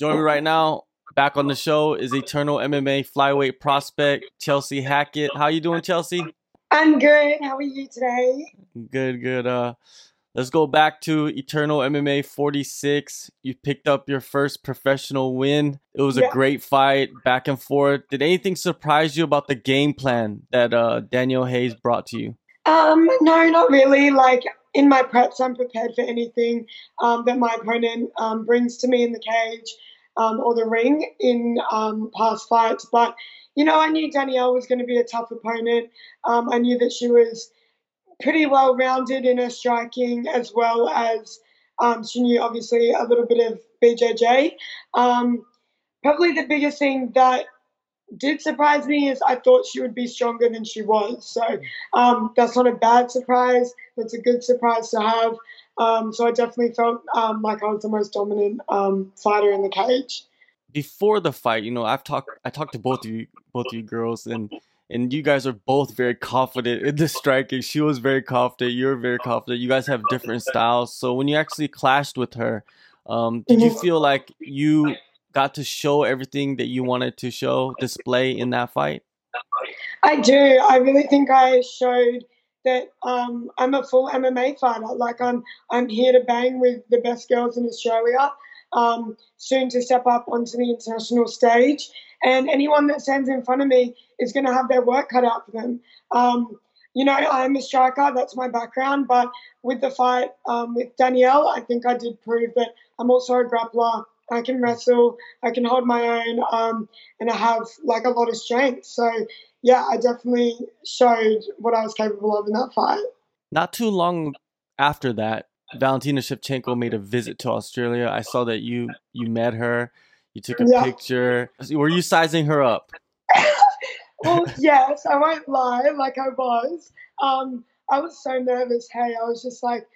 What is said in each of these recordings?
Join me right now. Back on the show is Eternal MMA flyweight prospect Chelsea Hackett. How you doing, Chelsea? I'm good. How are you today? Good, good. Uh, let's go back to Eternal MMA 46. You picked up your first professional win. It was Yeah. a great fight, back and forth. Did anything surprise you about the game plan that uh, Danielle Hayes brought to you? Um, no, not really. Like in my preps, I'm prepared for anything um, that my opponent um, brings to me in the cage um, or the ring in um, past fights. But you know, I knew Danielle was going to be a tough opponent. Um, I knew that she was pretty well rounded in her striking as well as um, she knew obviously a little bit of BJJ. Probably the biggest thing that did surprise me is I thought she would be stronger than she was. So um, that's not a bad surprise. That's a good surprise to have. Um, so I definitely felt um, like I was the most dominant um, fighter in the cage. Before the fight, you know, I've talked I talked to both of you both of you girls and and you guys are both very confident in the striking. She was very confident, you're very confident. You guys have different styles. So when you actually clashed with her, um, did you Mhm. feel like you got to show everything that you wanted to show, display in that fight? I do. I really think I showed that um, I'm a full MMA fighter. Like I'm, I'm here to bang with the best girls in Australia. Um, soon to step up onto the international stage, and anyone that stands in front of me is going to have their work cut out for them. Um, you know, I'm a striker. That's my background. But with the fight um, with Danielle, I think I did prove that I'm also a grappler. I can wrestle. I can hold my own, um, and I have like a lot of strength. So yeah, I definitely showed what I was capable of in that fight. Not too long after that, Valentina Shevchenko made a visit to Australia. I saw that you you met her, you took a Yeah. picture. Were you sizing her up? well, yes, I won't lie, like I was. Um, I was so nervous. Hey, I was just like,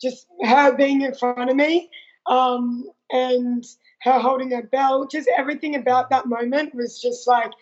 just her being in front of me, um, and her holding her belt. Just everything about that moment was just like,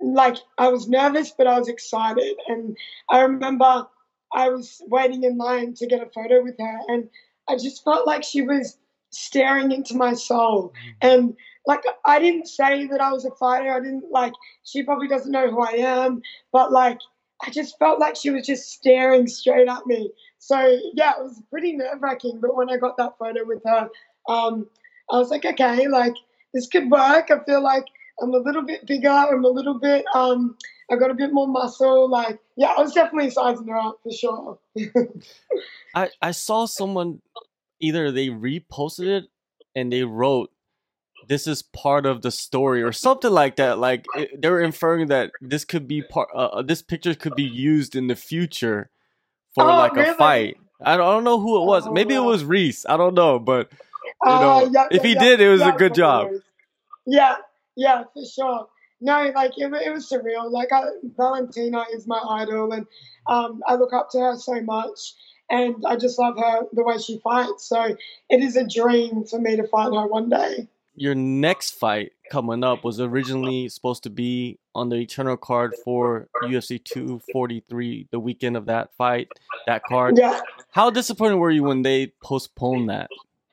like I was nervous, but I was excited. And I remember I was waiting in line to get a photo with her, and I just felt like she was staring into my soul. And like I didn't say that I was a fighter. I didn't like. She probably doesn't know who I am, but like I just felt like she was just staring straight at me. So yeah, it was pretty nerve wracking. But when I got that photo with her, um, I was like, okay, like this could work. I feel like I'm a little bit bigger. I'm a little bit. Um, I got a bit more muscle. Like yeah, I was definitely sizing her up for sure. I I saw someone either they reposted it and they wrote this is part of the story or something like that like it, they were inferring that this could be part uh, uh, this picture could be used in the future for Oh, like a fight I don't, I don't know who it was Oh, maybe it was Reese I don't know but You Uh, know, yeah, if he yeah, did, it was a good job. Yeah, yeah, for sure. No, like it, it was surreal. Like I, Valentina is my idol, and um, I look up to her so much, and I just love her the way she fights. So it is a dream for me to fight her one day. your next fight coming up was originally supposed to be on the eternal card for UFC 243 the weekend of that fight that card Yeah, how disappointed were you when they postponed that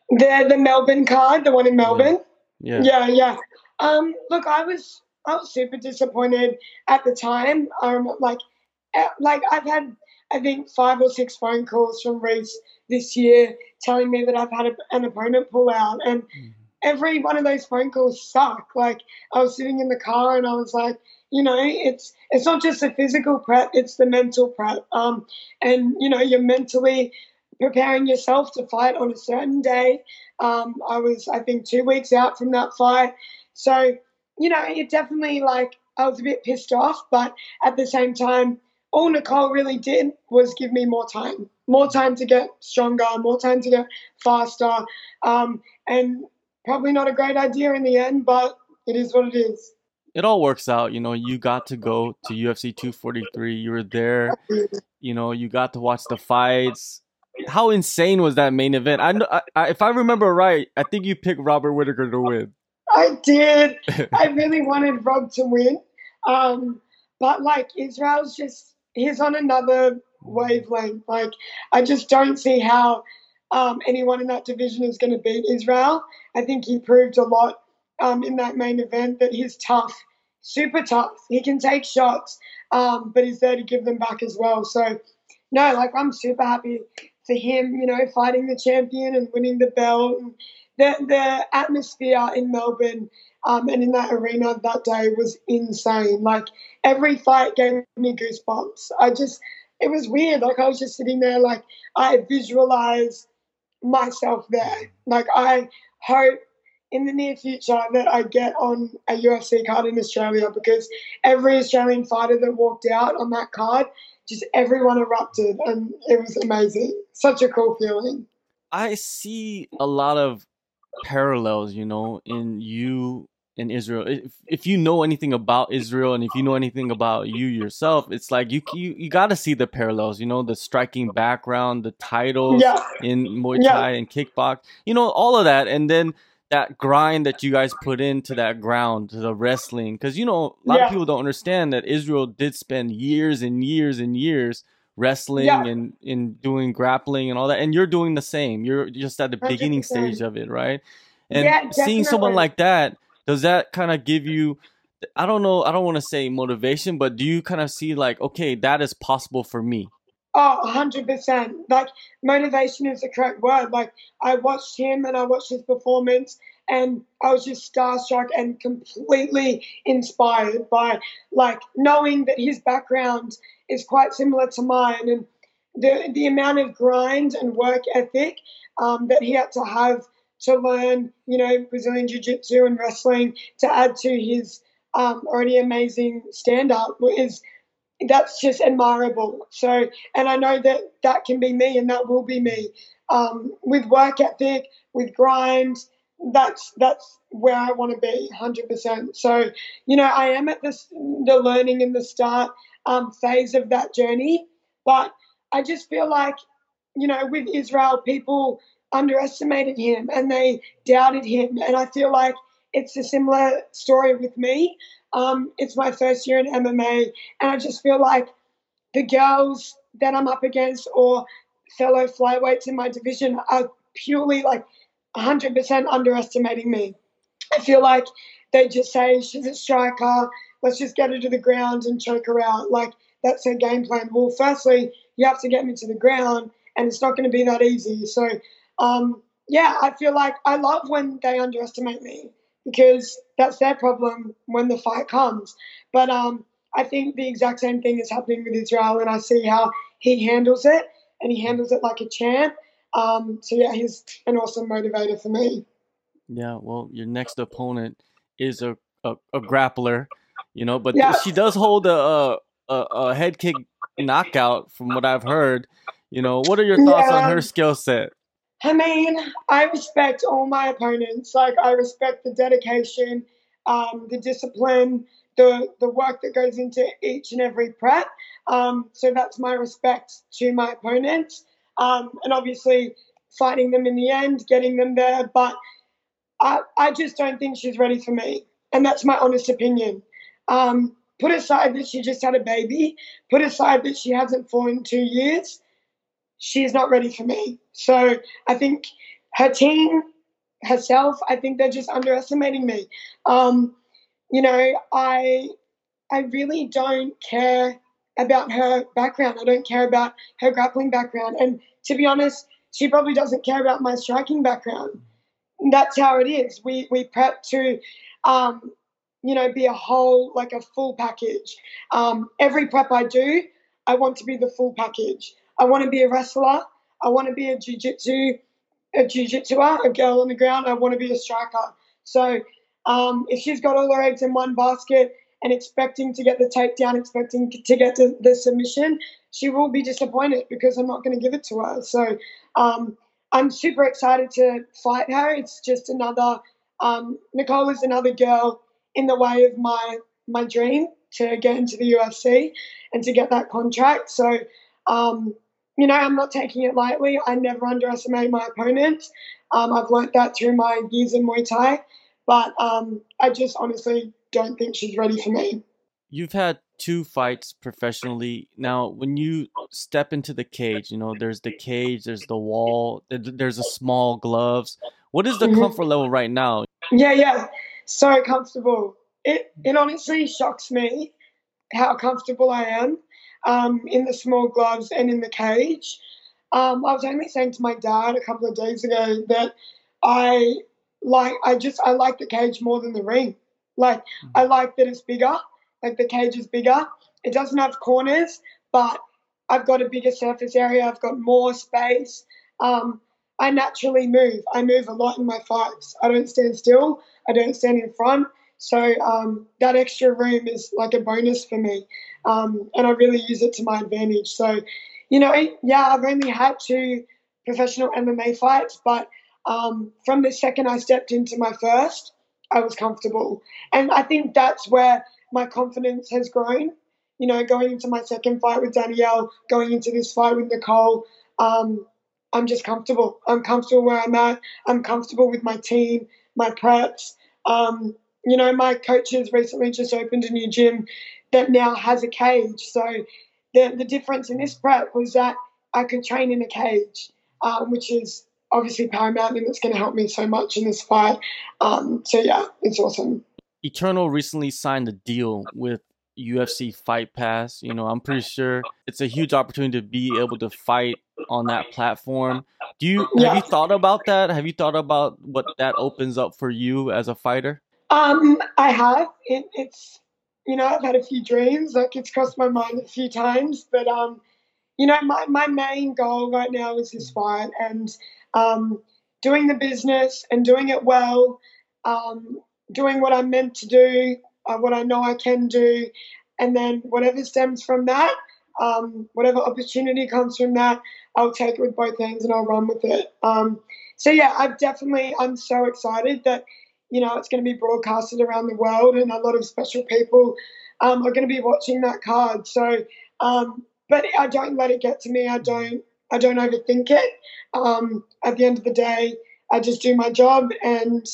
the the Melbourne card, the one in Melbourne. yeah Yeah, yeah. Um, look, I was I was super disappointed at the time. Um, like, uh, like I've had I think five or six phone calls from Reese this year telling me that I've had a, an opponent pull out, and every one of those phone calls suck. Like I was sitting in the car and I was like, you know, it's it's not just the physical prep, it's the mental prep. Um, and you know, you're mentally preparing yourself to fight on a certain day. Um, I was, I think, two weeks out from that fight, so you know, it definitely like I was a bit pissed off, but at the same time, all Nicole really did was give me more time, more time to get stronger, more time to get faster, um, and probably not a great idea in the end, but it is what it is. it all works out you know you got to go to UFC 243 you were there you know you got to watch the fights how insane was that main event I, know, I, I if I remember right I think you picked Robert Whitaker to win I did. I really wanted Rob to win. Um, but like Israel's just he's on another wavelength. Like I just don't see how um, anyone in that division is going to beat Israel. I think he proved a lot um, in that main event that he's tough, super tough. He can take shots, um, but he's there to give them back as well. So, no, like I'm super happy for him, you know, fighting the champion and winning the belt. And the, the atmosphere in Melbourne um, and in that arena that day was insane. Like every fight gave me goosebumps. I just, it was weird. Like I was just sitting there, like I visualized myself there. Like I hope in the near future that I get on a UFC card in Australia because every Australian fighter that walked out on that card, just everyone erupted and it was amazing. Such a cool feeling. I see a lot of parallels, you know, in you in Israel. If, if you know anything about Israel and if you know anything about you yourself, it's like you you, you got to see the parallels. You know, the striking background, the titles yeah. in Muay Thai yeah. and kickbox. You know, all of that, and then that grind that you guys put into that ground, to the wrestling. Because you know, a lot yeah. of people don't understand that Israel did spend years and years and years wrestling and in doing grappling and all that and you're doing the same you're just at the 100%. beginning stage of it right and seeing someone like that does that kind of give you I don't know, I don't want to say motivation, but do you kind of see like, okay, that is possible for me? Oh, 100%. Like, motivation is the correct word. Like, I watched him and I watched his performance, and I was just starstruck and completely inspired by, like, knowing that his background is quite similar to mine and the, the amount of grind and work ethic um, that he had to have to learn, you know, Brazilian Jiu Jitsu and wrestling to add to his um, already amazing stand up is that's just admirable. So, and I know that that can be me and that will be me um, with work ethic, with grind. That's that's where I want to be, hundred percent. So, you know, I am at this the learning in the start um, phase of that journey, but I just feel like, you know, with Israel, people underestimated him and they doubted him. And I feel like it's a similar story with me. Um, it's my first year in MMA, and I just feel like the girls that I'm up against or fellow flyweights in my division are purely like 100% underestimating me. I feel like they just say she's a striker, let's just get her to the ground and choke her out. Like that's her game plan. Well, firstly, you have to get me to the ground, and it's not going to be that easy. So um, yeah, I feel like I love when they underestimate me because that's their problem when the fight comes. But um, I think the exact same thing is happening with Israel, and I see how he handles it, and he handles it like a champ. Um, so yeah, he's an awesome motivator for me. Yeah, well, your next opponent is a a, a grappler, you know, but yeah. she does hold a, a, a head kick knockout from what I've heard. You know, what are your thoughts yeah. on her skill set? I mean, I respect all my opponents. Like, I respect the dedication, um, the discipline, the the work that goes into each and every prep. Um, so that's my respect to my opponents, um, and obviously fighting them in the end, getting them there. But I, I just don't think she's ready for me, and that's my honest opinion. Um, put aside that she just had a baby, put aside that she hasn't fought in two years she's not ready for me. So I think her team, herself, I think they're just underestimating me. Um, you know, I I really don't care about her background. I don't care about her grappling background. And to be honest, she probably doesn't care about my striking background. That's how it is. We we prep to um, you know, be a whole, like a full package. Um, every prep I do, I want to be the full package. I want to be a wrestler. I want to be a jiu-jitsu, a jiu-jitsuer, a girl on the ground. I want to be a striker. So um, if she's got all her eggs in one basket and expecting to get the takedown, expecting to get to the submission, she will be disappointed because I'm not going to give it to her. So um, I'm super excited to fight her. It's just another um, Nicole is another girl in the way of my my dream to get into the UFC and to get that contract. So um, you know, I'm not taking it lightly. I never underestimate my opponents. Um, I've learnt that through my years in Muay Thai, but um, I just honestly don't think she's ready for me. You've had two fights professionally. Now, when you step into the cage, you know, there's the cage, there's the wall, there's a small gloves. What is the mm-hmm. comfort level right now? Yeah, yeah. so comfortable. It it honestly shocks me how comfortable I am um, in the small gloves and in the cage. Um, I was only saying to my dad a couple of days ago that I like I just I like the cage more than the ring. Like I like that it's bigger. Like the cage is bigger. It doesn't have corners, but I've got a bigger surface area. I've got more space. Um, I naturally move. I move a lot in my fights. I don't stand still. I don't stand in front. So um, that extra room is like a bonus for me, um, and I really use it to my advantage. So, you know, yeah, I've only had two professional MMA fights, but um, from the second I stepped into my first, I was comfortable, and I think that's where my confidence has grown. You know, going into my second fight with Danielle, going into this fight with Nicole, um, I'm just comfortable. I'm comfortable where I'm at. I'm comfortable with my team, my preps. Um, you know, my coaches recently just opened a new gym that now has a cage. So the, the difference in this prep was that I could train in a cage, um, which is obviously paramount and it's going to help me so much in this fight. Um, so yeah, it's awesome. Eternal recently signed a deal with UFC Fight Pass. You know, I'm pretty sure it's a huge opportunity to be able to fight on that platform. Do you yeah. have you thought about that? Have you thought about what that opens up for you as a fighter? Um, I have. It, it's you know I've had a few dreams. Like it's crossed my mind a few times, but um, you know my my main goal right now is this fight and um, doing the business and doing it well, um, doing what I'm meant to do, uh, what I know I can do, and then whatever stems from that, um, whatever opportunity comes from that, I'll take it with both hands and I'll run with it. Um, so yeah, I've definitely I'm so excited that you know, it's going to be broadcasted around the world, and a lot of special people um, are going to be watching that card. So, um, but I don't let it get to me. I don't. I don't overthink it. Um, at the end of the day, I just do my job, and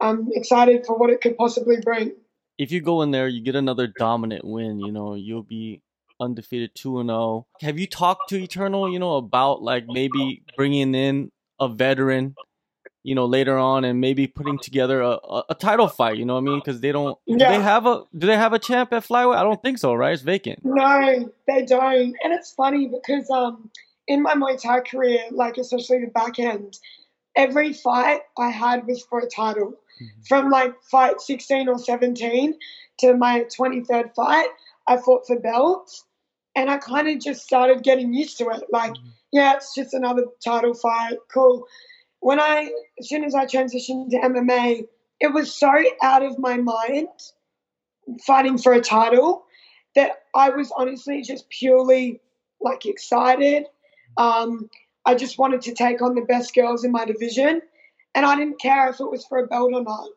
I'm excited for what it could possibly bring. If you go in there, you get another dominant win. You know, you'll be undefeated 2 and 0. Have you talked to Eternal, you know, about like maybe bringing in a veteran you know, later on and maybe putting together a, a, a title fight. You know what I mean? Because they don't. Yeah. Do they have a Do they have a champ at flyweight? I don't think so. Right? It's vacant. No, they don't. And it's funny because um, in my Muay Thai career, like especially the back end, every fight I had was for a title. Mm-hmm. From like fight 16 or 17 to my 23rd fight, I fought for belts. And I kind of just started getting used to it. Like, mm-hmm. yeah, it's just another title fight. Cool when I, as soon as I transitioned to MMA, it was so out of my mind fighting for a title that I was honestly just purely like excited. Um, I just wanted to take on the best girls in my division, and I didn't care if it was for a belt or not.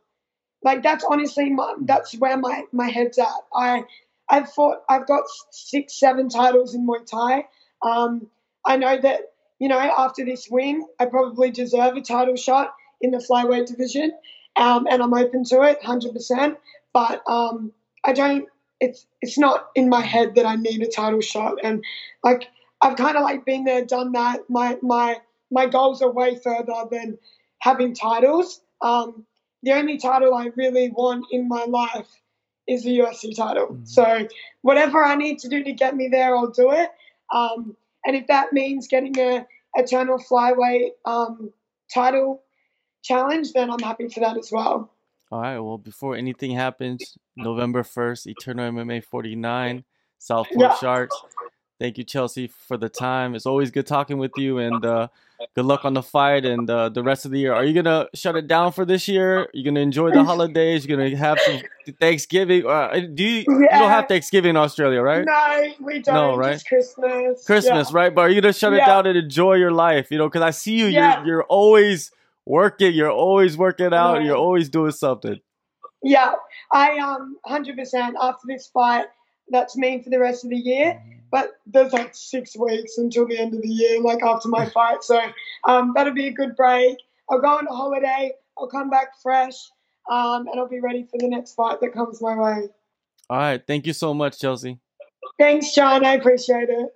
Like that's honestly my, that's where my my head's at. I I've fought I've got six seven titles in Muay Thai. Um, I know that you know, after this win, I probably deserve a title shot in the flyweight division, um, and I'm open to it, hundred percent. But um, I don't. It's it's not in my head that I need a title shot, and like I've kind of like been there, done that. My my my goals are way further than having titles. Um, the only title I really want in my life is the UFC title. Mm-hmm. So whatever I need to do to get me there, I'll do it. Um, and if that means getting a eternal flyweight um, title challenge, then I'm happy for that as well. All right. Well, before anything happens, November 1st, Eternal MMA 49, Southport yeah. Sharks. Thank you, Chelsea, for the time. It's always good talking with you, and uh, good luck on the fight and uh, the rest of the year. Are you gonna shut it down for this year? You're gonna enjoy the holidays. You're gonna have some Thanksgiving. Uh, do you? Yeah. You don't have Thanksgiving in Australia, right? No, we don't. No, right? Just Christmas. Christmas, yeah. right? But are you gonna shut yeah. it down and enjoy your life? You know, because I see you. You're you're always working. You're always working out. You're always doing something. Yeah, I um, hundred percent. After this fight, that's me for the rest of the year. Mm-hmm but there's like six weeks until the end of the year, like after my fight. So um, that'll be a good break. I'll go on a holiday. I'll come back fresh, um, and I'll be ready for the next fight that comes my way. All right. Thank you so much, Chelsea. Thanks, John. I appreciate it.